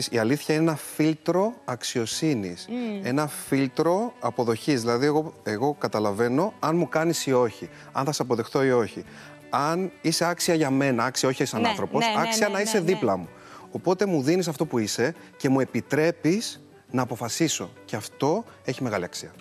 η αλήθεια είναι ένα φίλτρο αξιοσύνης. Ένα φίλτρο αποδοχής. Δηλαδή, εγώ, εγώ καταλαβαίνω αν μου κάνεις ή όχι. Αν θα σε αποδεχτώ ή όχι. Αν είσαι άξια για μένα, άξια όχι σαν Ναι, άνθρωπος, ναι, ναι, άξια ναι, να ναι, είσαι ναι. δίπλα μου. Οπότε μου δίνεις αυτό που είσαι και μου επιτρέπεις να αποφασίσω. Και αυτό έχει μεγάλη αξία.